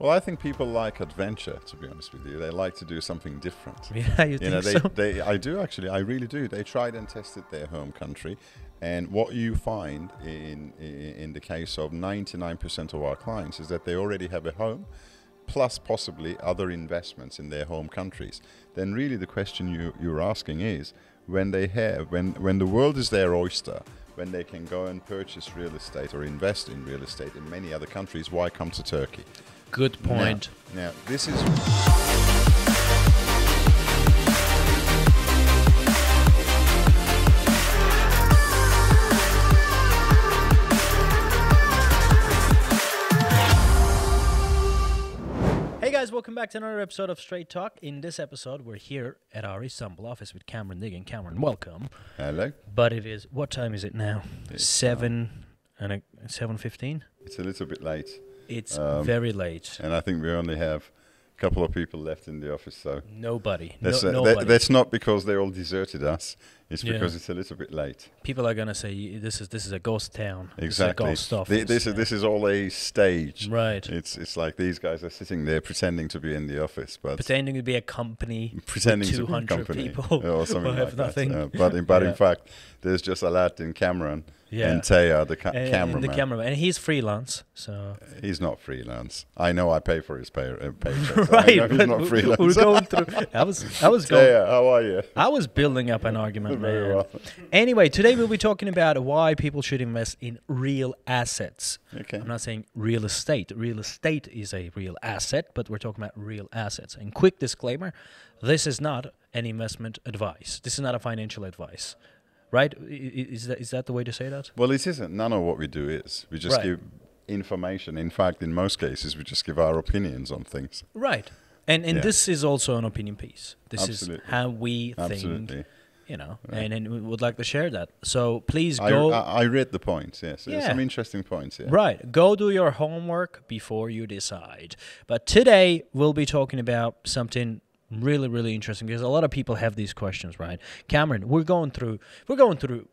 Well, I think people like adventure. To be honest with you, they like to do something different. Yeah, you, You think know, they, so? they, I do actually. I really do. They tried and tested their home country, and what you find in in, in the case of 99% of our clients is that they already have a home, plus possibly other investments in their home countries. Then, really, the question you you're asking is when they have when when the world is their oyster. When they can go and purchase real estate or invest in real estate in many other countries, why come to Turkey? Good point. Now, now this is Hey guys, welcome back to another episode of Straight Talk. In this episode, we're here at our Istanbul office with Cameron Deggin. Cameron, welcome. hello. But it is what time is it now? It's, uh, Seven and a seven fifteen. It's a little bit late. It's Um, very late. and I think we only have a couple of people left in the office. So Nobody. that's, no, uh, nobody. that, that's not because they all deserted us. It's Yeah. because it's a little bit late. People are gonna say this is this is a ghost town. Exactly. This is ghost. Thi- this is this is all a stage. right. It's it's like these guys are sitting there pretending to be in the office, but Pretending to be a company. pretending to be a 200 company people or something have like that. Uh, but in, but Yeah. in fact, there's just a lad in Cameron Yeah. and Taya, the ca- and, cameraman. the cameraman, and he's freelance, so He's not freelance. I know I pay for his pay, uh, paycheck. right. he's not freelance. We're going through. I was I was going. Taya, how are you? I was building up an argument, man. well. Anyway, today we'll be talking about why people should invest in real assets. Okay. I'm not saying real estate. Real estate is a real asset, but we're talking about real assets. And quick disclaimer this is not an investment advice, this is not a financial advice. Right? Is that, is that the way to say that? Well, it isn't. None of what we do is. We just Right. give information. In fact, in most cases, we just give our opinions on things. Right. And and Yeah. this is also an opinion piece. This Absolutely. is how we think, Absolutely. you know, Right. and, and we would like to share that. So please go. I, I read the points. Yes, there's Yeah. some interesting points here. Right. Go do your homework before you decide. But today we'll be talking about something really really interesting because a lot of people have these questions, right? Cameron, we're going through we're going through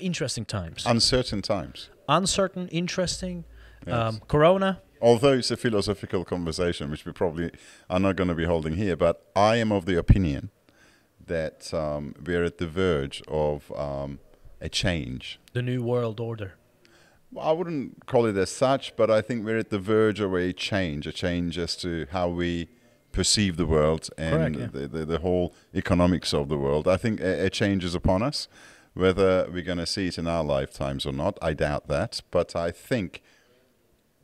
interesting times. Uncertain times. Uncertain, interesting. Yes. Um, corona. Although it's a philosophical conversation, which we probably are not going to be holding here, but I am of the opinion that um, we're at the verge of um, a change. The new world order. I wouldn't call it as such, but I think we're at the verge of a change, a change as to how we perceive the world and Correct, yeah. the, the, the whole economics of the world. I think a, a change is upon us. Whether we're going to see it in our lifetimes or not, I doubt that. But I think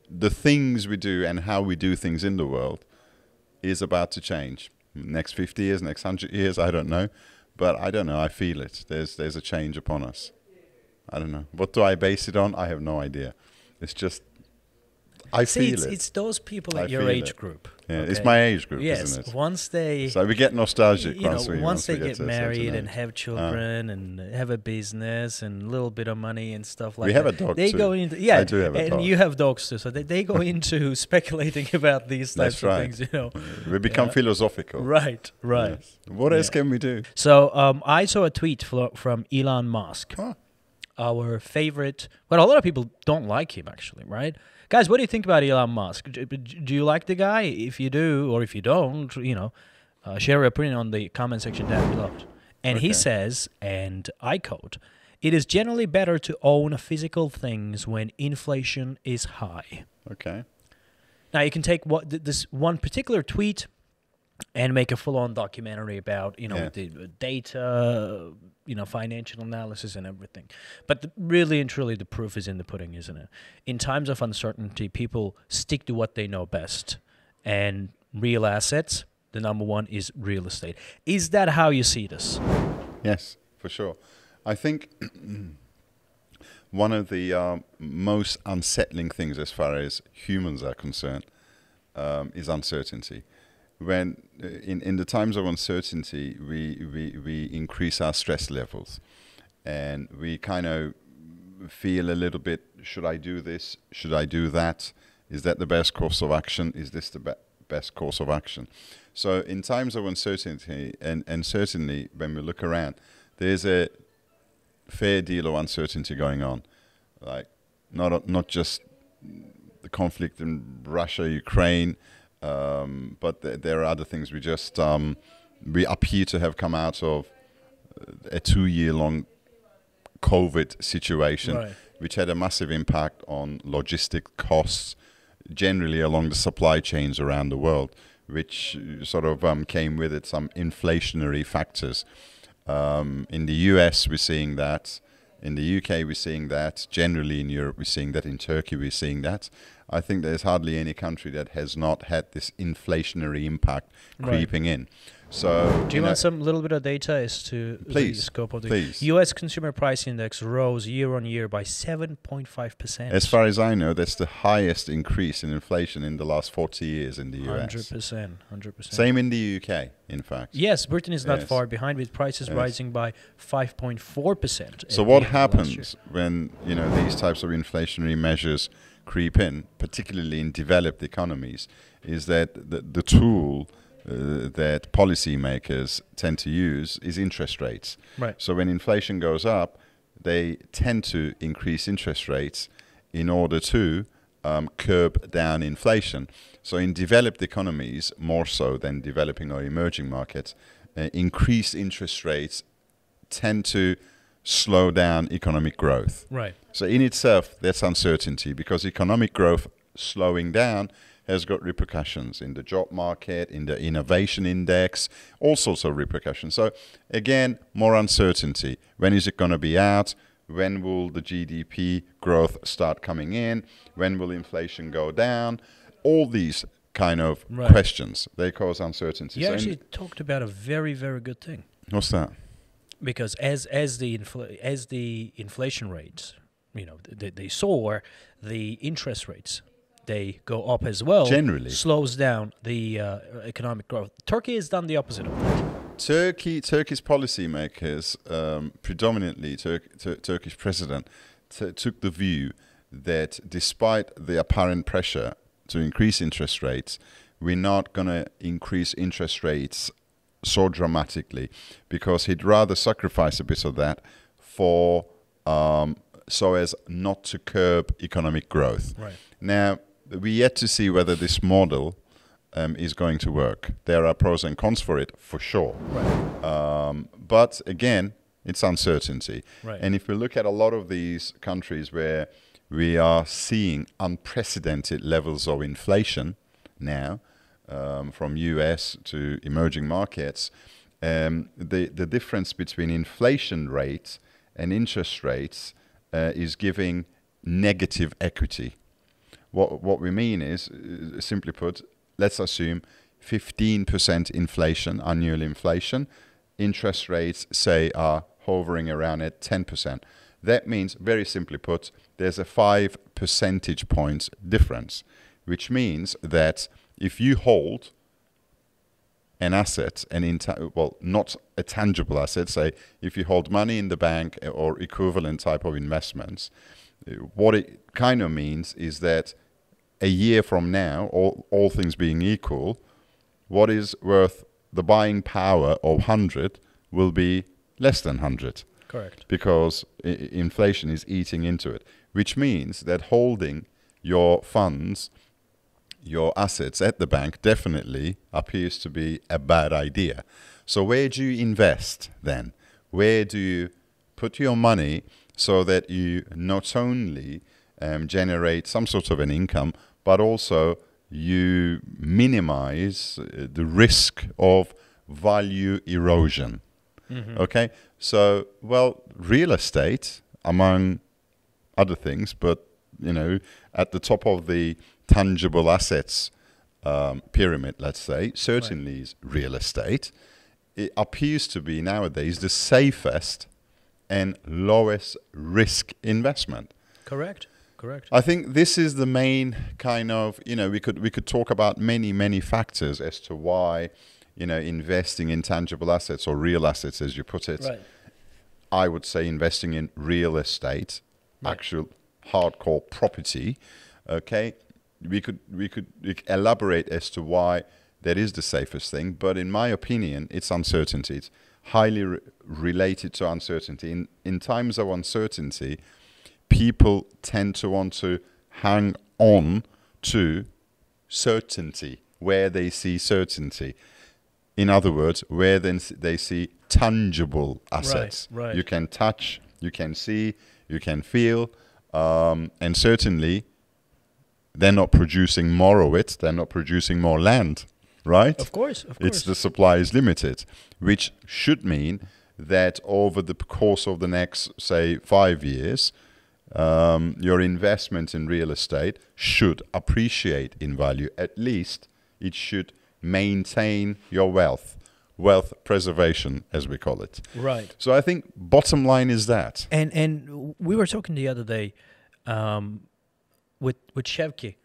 the things we do and how we do things in the world is about to change. Next 50 years, next 100 years, I don't know. But I don't know. I feel it. There's, there's a change upon us. I don't know. What do I base it on? I have no idea. It's just, I See, feel it's, it. it's those people I at your age it. group. yeah, It's my age group, Yes. isn't it? Once they So we get nostalgic you know, once we once they we get to married and have children and have a business and a little bit of money and stuff like We that. have a dog They too. go into yeah, I do have a and dog. you have dogs too. So they, they go into speculating about these types That's of right. things, you know. We become Yeah. philosophical. Right, right. Yes. What else can we do? So um, I saw a tweet from Elon Musk, Huh. our favorite. Well, a lot of people don't like him actually, right? Guys, what do you think about Elon Musk? Do, you like the guy? If you do, or if you don't, you know, uh, share your opinion on the comment section down below. And he says, and I quote, "It is generally better to own physical things when inflation is high." Okay. Now you can take what th- this one particular tweet and make a full-on documentary about you know Yeah. the data, you know, financial analysis and everything. But the, really and truly, the proof is in the pudding, isn't it? In times of uncertainty, people stick to what they know best, and real assets. The number one is real estate. Is that how you see this? Yes, for sure. I think one of the um, most unsettling things as far as humans are concerned um, is uncertainty. When uh, in, in the times of uncertainty, we, we, we increase our stress levels and we kind of feel a little bit should I do this? Should I do that? Is that the best course of action? Is this the be- best course of action? So, in times of uncertainty, and, and certainly when we look around, there's a fair deal of uncertainty going on. Like, not, not just the conflict in Russia, Ukraine, Um, but th- there are other things. We just um, we appear to have come out of a two-year-long COVID situation, Right. which had a massive impact on logistic costs, generally along the supply chains around the world, which uh, sort of um, came with it some inflationary factors. Um, in the US, we're seeing that. In the UK, we're seeing that. Generally, in Europe, we're seeing that. In Turkey, we're seeing that. I think there's hardly any country that has not had this inflationary impact Right. creeping in. So, Do you know, want some little bit of data as to the scope of the please. U.S. Consumer Price Index rose year on year by 7.5 percent. As far as I know, that's the highest increase in inflation in the last 40 years in the U.S. 100 percent, hundred percent. Same in the UK, in fact. Yes, Britain is not Yes. far behind, with prices Yes. rising by 5.4 percent. So what happens when you know these types of inflationary measures creep in, particularly in developed economies, is that the, the tool uh, that policymakers tend to use is interest rates. Right. So when inflation goes up, they tend to increase interest rates in order to um, curb down inflation. So in developed economies, more so than developing or emerging markets, uh, increased interest rates tend to slow down economic growth. Right. So in itself, that's uncertainty because economic growth slowing down has got repercussions in the job market, in the innovation index, all sorts of repercussions. So again, more uncertainty. When is it going to be out? When will the GDP growth start coming in? When will inflation go down? All these kind of Right. questions they cause uncertainty. You So actually talked about a very, very good thing what's that? Because as as the infl- as the inflation rates, you know, they, they soar, the interest rates they go up as well. Generally. slows down the uh, economic growth. Turkey has done the opposite of that. Turkey, Turkish policymakers, um, predominantly Tur- Tur- Turkish president, t- took the view that despite the apparent pressure to increase interest rates, we're not going to increase interest rates so dramatically because he'd rather sacrifice a bit of that for um, so as not to curb economic growth. Right. Now, we yet to see whether this model um, is going to work. There are pros and cons for it, for sure. Right. Um, but again, it's uncertainty. Right. And if we look at a lot of these countries where we are seeing unprecedented levels of inflation now, um, from US to emerging markets, um, the, the difference between inflation rates and interest rates uh, is giving negative equity. What, what we mean is, uh, simply put, let's assume 15% inflation, annual inflation. Interest rates, say, are hovering around at 10%. That means, very simply put, there's a 5 percentage points difference, which means that if you hold an asset, an inta- well, not a tangible asset, say if you hold money in the bank or equivalent type of investments, uh, what it kind of means is that a year from now, all, all things being equal, what is worth the buying power of 100 will be less than 100 Correct. because I- I- inflation is eating into it, which means that holding your funds, your assets at the bank definitely appears to be a bad idea. So, where do you invest then? Where do you put your money so that you not only um, generate some sort of an income, but also you minimize uh, the risk of value erosion? Mhm. Okay, so well, real estate, among other things, but you know, at the top of the tangible assets um, pyramid, let's say, certainly is real estate. It appears to be nowadays the safest and lowest risk investment. Correct. Correct. I think this is the main kind of you know we could we could talk about many many factors as to why you know investing in tangible assets or real assets as you put it. Right. I would say investing in real estate, Right. actual hardcore property. Okay, we could we could elaborate as to why that is the safest thing, but in my opinion, it's uncertainty. It's highly re- related to uncertainty. In in times of uncertainty, people tend to want to hang on to certainty where they see certainty. In other words, where then they see tangible assets. right. You can touch, you can see, you can feel, um, and certainly they're not producing more of it. They're not producing more land, right? Of course, of course. It's the supply is limited, which should mean that over the course of the next, say, five years, um, your investment in real estate should appreciate in value. At least it should maintain your wealth, wealth preservation, as we call it. right. So I think bottom line is that. And and we were talking the other day um, with with Shevki,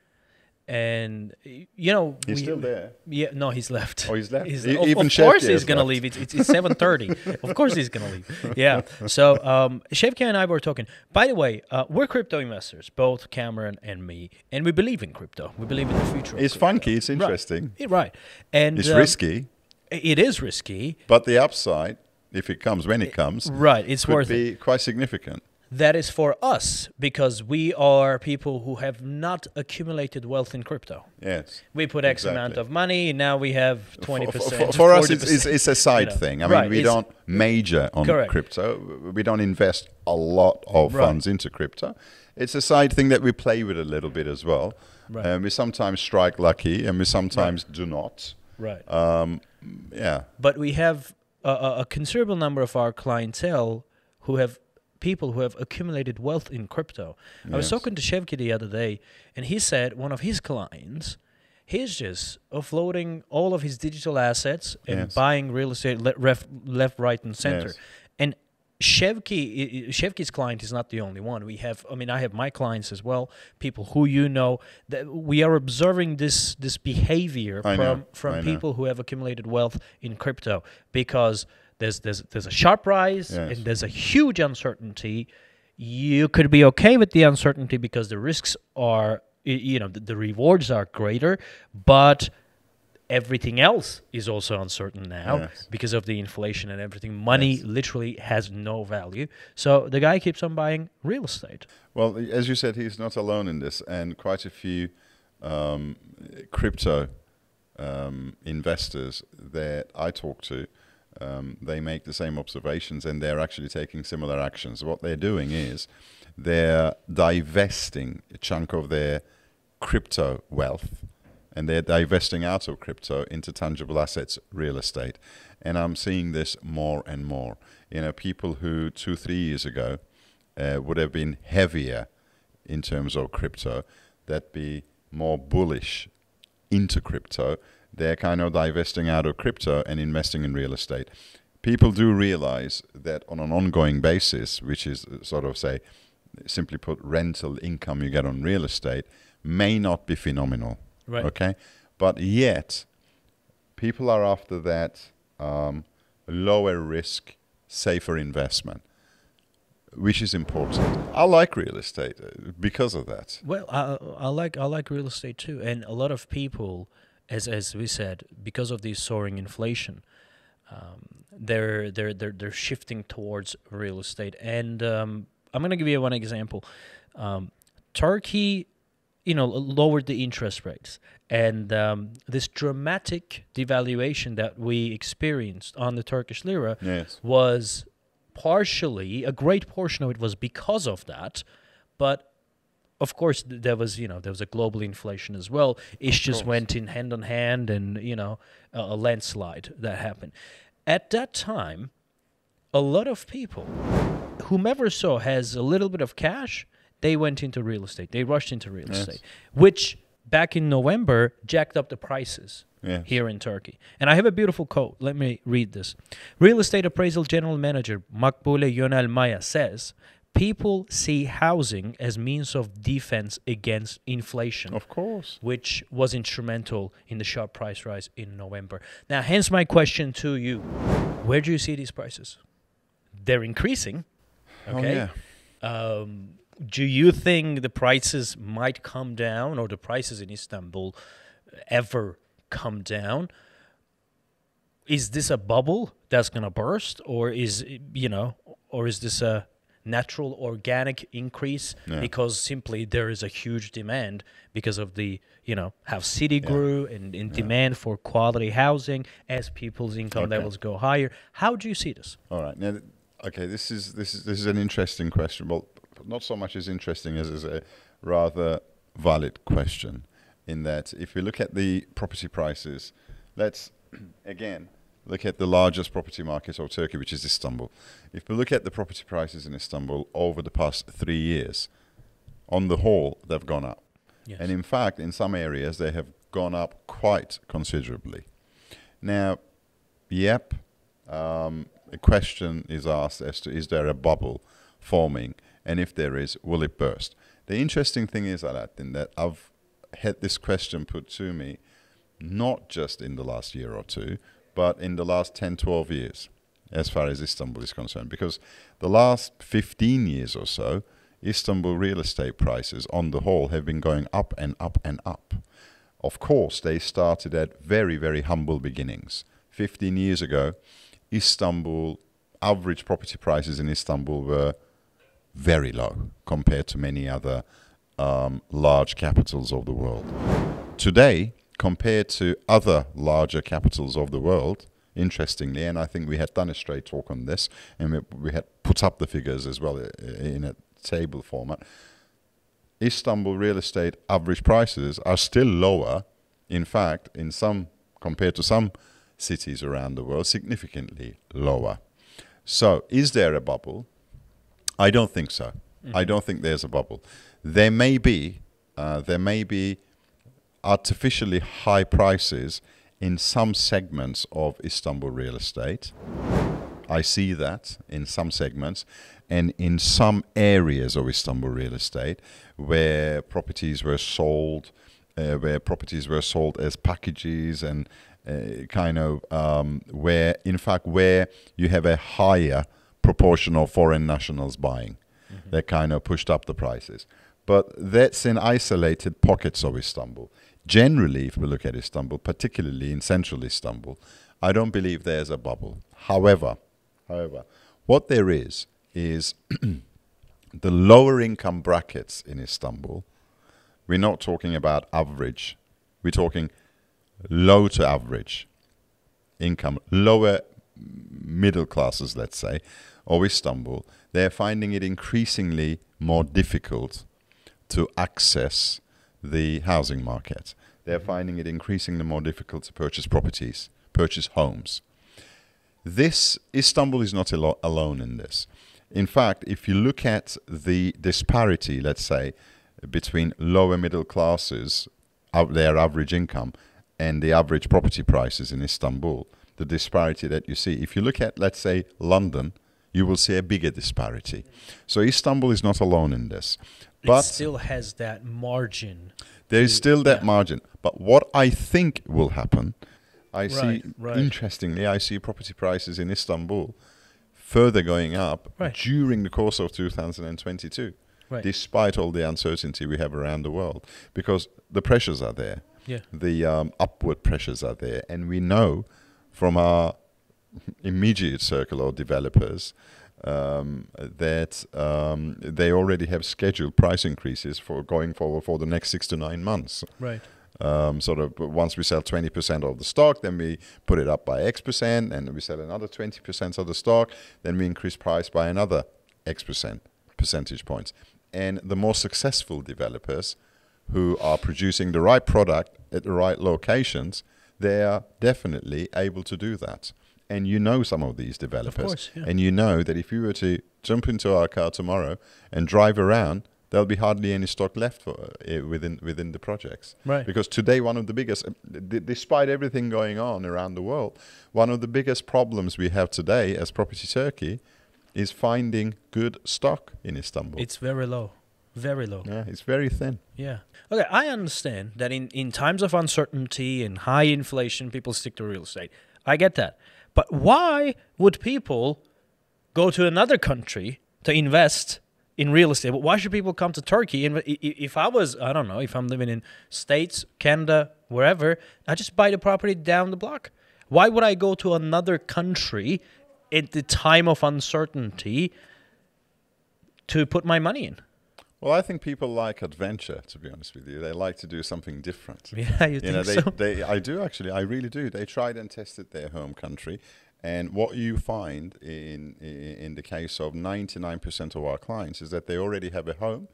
and you know He's we- still there. Yeah, no, he's left. Oh, he's left? He's, E- of, even of course Shevki he's gonna left. leave. It's it's, it's seven thirty. of course he's gonna leave. Yeah. So um, Shevki and I were talking. By the way, uh, we're crypto investors, both Cameron and me, and we believe in crypto. We believe in the future. It's crypto. funky. It's interesting. Yeah, Right. And It's um, risky, It is risky. but the upside, if it comes when it comes, Right. It's worth it. be quite significant. That is for us because we are people who have not accumulated wealth in crypto. Yes. We put X amount of money, now we have For- twenty For, percent. for, for us, it's, it's, it's a side know. thing. I mean, Right, we it's- don't major on Correct. crypto. We don't invest a lot of Right. funds into crypto. It's a side thing that we play with a little bit as well. Right. And we sometimes strike lucky, and we sometimes do not. right. Um, yeah. but we have a, a considerable number of our clientele who have people who have accumulated wealth in crypto. I was talking to Shevki the other day, and he said one of his clients, he's just offloading all of his digital assets and Yes. buying real estate le- ref, left, right, and center. Yes. And Shevki, Shevki's client is not the only one. We have, I mean, I have my clients as well, people who you know. That we are observing this this behavior I from know, from I know. people who have accumulated wealth in crypto because there's there's there's a sharp rise Yes. and there's a huge uncertainty. You could be okay with the uncertainty because the risks are, you know, the, the rewards are greater, but everything else is also uncertain now Yes. because of the inflation and everything. Money Yes. literally has no value. So the guy keeps on buying real estate. Well, as you said, he's not alone in this, and quite a few um, crypto um, investors that I talk to, um, they make the same observations, and they're actually taking similar actions. What they're doing is they're divesting a chunk of their crypto wealth, and they're divesting out of crypto into tangible assets, real estate. And I'm seeing this more and more. You know, people who two, three years ago uh, would have been heavier in terms of crypto, that be more bullish into crypto, they're kind of divesting out of crypto and investing in real estate. People do realize that on an ongoing basis, which is uh, sort of say, simply put, rental income you get on real estate may not be phenomenal. Right. Okay. But yet, people are after that um, lower risk, safer investment, which is important. I like real estate uh, because of that. Well, I, I like I like real estate too, and a lot of people, as as we said, because of the soaring inflation, um, they're they're they're they're shifting towards real estate. And um, I'm gonna give you one example. Um, Turkey, you know, lowered the interest rates, and um, this dramatic devaluation that we experienced on the Turkish lira Yes. was partially a great portion of it was because of that but of course there was you know there was a global inflation as well it just went in hand on hand and you know a, a landslide that happened at that time a lot of people whomever saw has a little bit of cash they went into real estate they rushed into real Yes. estate which back in november jacked up the prices Yes. here in Turkey. And I have a beautiful quote. Let me read this. Real estate appraisal general manager Makbule Yonel Maya says, "People see housing as means of defense against inflation." Of course. Which was instrumental in the sharp price rise in November. Now, hence my question to you: Where do you see these prices? They're increasing. Okay. Oh, yeah. Um, do you think the prices might come down, or the prices in Istanbul ever come down? Is this a bubble that's gonna burst, or is you know, or is this a natural organic increase Yeah. because simply there is a huge demand because of the you know how city grew and in demand for quality housing as people's income Okay. levels go higher. How do you see this? All right. Now, okay, this is this is this is an interesting question. Well, not so much as interesting as is a rather valid question. In that, if we look at the property prices, let's again look at the largest property market of Turkey, which is Istanbul. If we look at the property prices in Istanbul over the past three years, on the whole, they've gone up. Yes. And in fact, in some areas, they have gone up quite considerably. Now, yep, um, a question is asked as to is there a bubble forming, and if there is, will it burst? The interesting thing is, Aladdin, that I've had this question put to me not just in the last year or two, but in the last 10, 12 years, as far as Istanbul is concerned. Because the last 15 years or so, Istanbul real estate prices on the whole have been going up and up and up. Of course, they started at very, very humble beginnings. 15 years ago, Istanbul, average property prices in Istanbul were very low compared to many other um, large capitals of the world. Today, compared to other larger capitals of the world, interestingly, and I think we had done a straight talk on this, and we, we had put up the figures as well uh, in a table format. Istanbul real estate average prices are still lower, in fact, in some compared to some cities around the world, significantly lower. So, is there a bubble? I don't think so. I don't think there's a bubble. There may be, uh, there may be artificially high prices in some segments of Istanbul real estate. I see that in some segments and in some areas of Istanbul real estate where properties were sold, uh, where properties were sold as packages and uh, kind of um, where, in fact, where you have a higher proportion of foreign nationals buying. That kind of pushed up the prices. But that's in isolated pockets of Istanbul. Generally, if we look at Istanbul, particularly in central Istanbul, I don't believe there's a bubble. However, however, what there is is the lower income brackets in Istanbul. We're not talking about average. We're talking low to average income, lower middle classes, let's say, of Istanbul. They're finding it increasingly more difficult to access the housing market. They're finding it increasingly more difficult to purchase properties, purchase homes. This Istanbul is not alo- alone in this. In fact, if you look at the disparity, let's say, between lower middle classes, their average income, and the average property prices in Istanbul, the disparity that you see, if you look at, let's say, London, you will see a bigger disparity. So Istanbul is not alone in this. It But still has that margin. there is still that yeah. margin. But what I think will happen, I see, Right, right. interestingly, I see property prices in Istanbul further going up Right. during the course of 2022, Right. despite all the uncertainty we have around the world, because the pressures are there. Yeah. The um, upward pressures are there. And we know from our immediate circle of developers um, that um, they already have scheduled price increases for going forward for the next six to nine months. Right. Um, sort of once we sell 20% of the stock, then we put it up by X percent, and we sell another 20% of the stock, then we increase price by another X percent, percentage points. And the more successful developers who are producing the right product at the right locations, they are definitely able to do that. And you know some of these developers. course, yeah. And you know that if you were to jump into our car tomorrow and drive around, there'll be hardly any stock left for, uh, within within the projects. Right. Because today, one of the biggest, d- despite everything going on around the world, one of the biggest problems we have today as Property Turkey is finding good stock in Istanbul. It's very low. Very low. yeah, it's very thin. Yeah. Okay, I understand that in, in times of uncertainty and high inflation, people stick to real estate. I get that. But why would people go to another country to invest in real estate? But why should people come to Turkey? If I was, I don't know, if I'm living in States, Canada, wherever, I just buy the property down the block. Why would I go to another country at the time of uncertainty to put my money in. Well, I think people like adventure. To be honest with you, they like to do something different. Yeah, you, you think know, they, so? they, I do actually, I really do. They tried and tested their home country, and what you find in in, in the case of 99% of our clients is that they already have a home,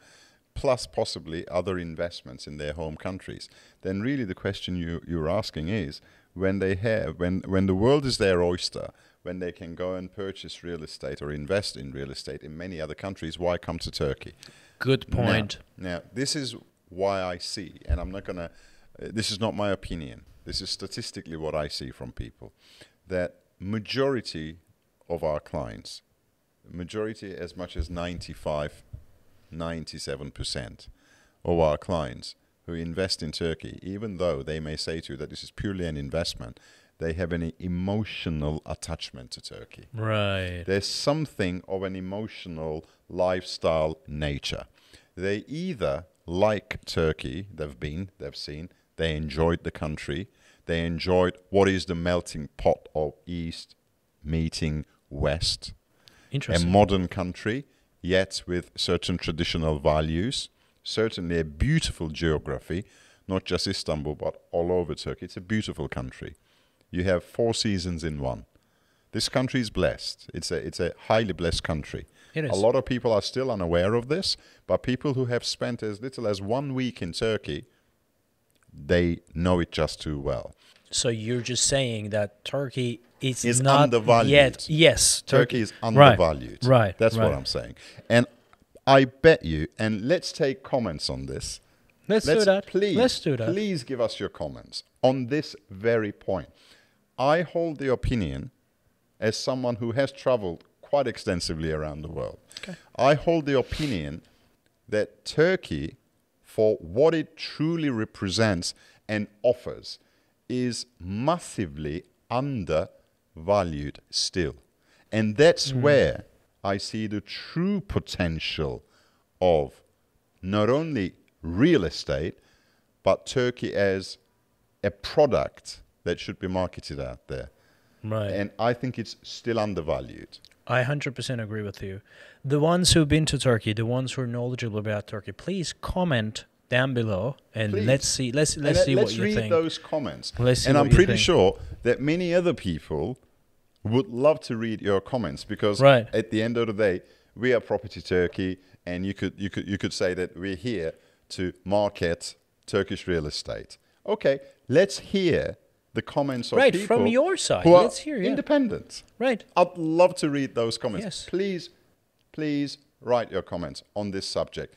plus possibly other investments in their home countries. Then really the question you you're asking is when they have when when the world is their oyster. When they can go and purchase real estate or invest in real estate in many other countries, why come to Turkey? Good Now- point. Now, this is why I see, and I'm not going to, uh, this is not my opinion. This is statistically what I see from people, that majority of our clients, majority as much as 95, 97% of our clients who invest in Turkey, even though they may say to you that this is purely an investment, they have an emotional attachment to Turkey Right. there's something of an emotional lifestyle nature. They either like Turkey, they've been, they've seen, they enjoyed the country, they enjoyed what is the melting pot of East meeting West, a modern country, yet with certain traditional values, certainly a beautiful geography, not just Istanbul, but all over Turkey. It's a beautiful country. You have four seasons in one. This country is blessed. It's a, it's a highly blessed country. It A lot of people are still unaware of this, but people who have spent as little as one week in Turkey, they know it just too well. So you're just saying that Turkey is, Is not undervalued. yet. Yes, Turkey is Right, undervalued. Right. That's right. what I'm saying. And I bet you, and let's take comments on this. Let's, let's do that. Please, Let's do that. Please give us your comments on this very point. I hold the opinion, as someone who has traveled quite extensively around the world, Okay. I hold the opinion that Turkey, for what it truly represents and offers, is massively undervalued still. And that's hmm. where I see the true potential of not only real estate, but Turkey as a product that should be marketed out there. Right. And I think it's still undervalued. I 100% agree with you. The ones who've been to Turkey, the ones who are knowledgeable about Turkey, please comment down below and Please. let's see let's let's let- see let's what you read think. those comments. Let's see and I'm pretty think. sure that many other people would love to read your comments because Right. at the end of the day, we are Property Turkey, and you could you could you could say that we're here to market Turkish real estate. Okay, let's hear the comments of Right, people from your side. who are Let's hear, yeah. independent. Right. I'd love to read those comments. Yes. Please, please write your comments on this subject.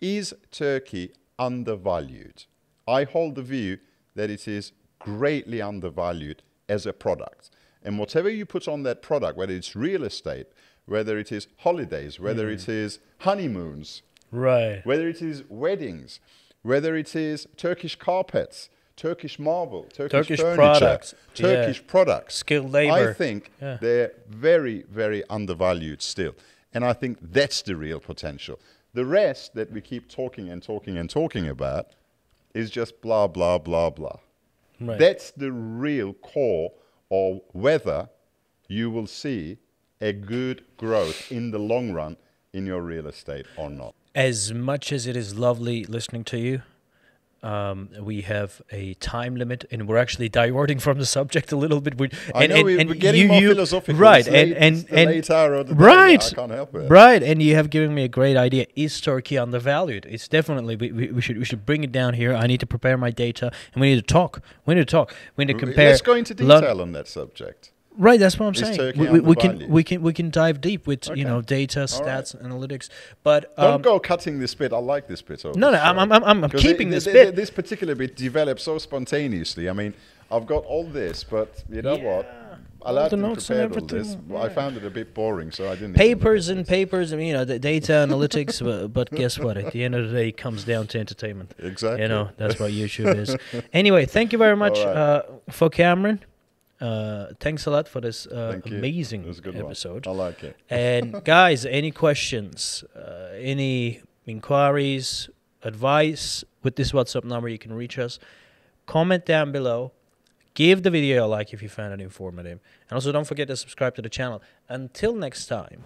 Is Turkey undervalued? I hold the view that it is greatly undervalued as a product. And whatever you put on that product, whether it's real estate, whether it is holidays, whether Hmm. it is honeymoons, Right. whether it is weddings, whether it is Turkish carpets, Turkish marble, Turkish, Turkish furniture, products, yeah. Turkish products, Skilled labor. I think Yeah. they're very, very undervalued still. And I think that's the real potential. The rest that we keep talking and talking and talking about is just blah, blah, blah, blah. Right. That's the real core of whether you will see a good growth in the long run in your real estate or not. as much as it is lovely listening to you, um, we have a time limit, and we're actually diverting from the subject a little bit. We, I and, know and, we- and we're getting you, more you- philosophical. right? And late- and and late hour of the day. right, I can't help it. right. And you have given me a great idea. Is Turkey undervalued? It's definitely we, we, we should we should bring it down here. I need to prepare my data, and we need to talk. We need to talk. We need to compare. Let's go into Lon- detail on that subject. Right, that's what I'm Is saying. We, we, we can we can we can dive deep with Okay. you know data, All stats, analytics. But Don't um, go cutting this bit. I like this bit. No, no, I'm- I'm- I'm- I'm keeping the- this the- bit. This particular bit developed so spontaneously. I mean, I've got all this, but you know what? I all like the notes and prepare all this. everything, but I found it a bit boring, so I didn't. papers and papers. I mean, you know, the data analytics. but, but guess what? At the end of the day, it comes down to entertainment. Exactly. You know, that's what YouTube is. Anyway, thank you very much right. uh, for Cameron. Uh, thanks a lot for this uh, amazing was one. episode. I like it. and guys, any questions, uh, any inquiries, advice with this WhatsApp number, you can reach us. Comment down below. Give the video a like if you found it informative. And also don't forget to subscribe to the channel. Until next time.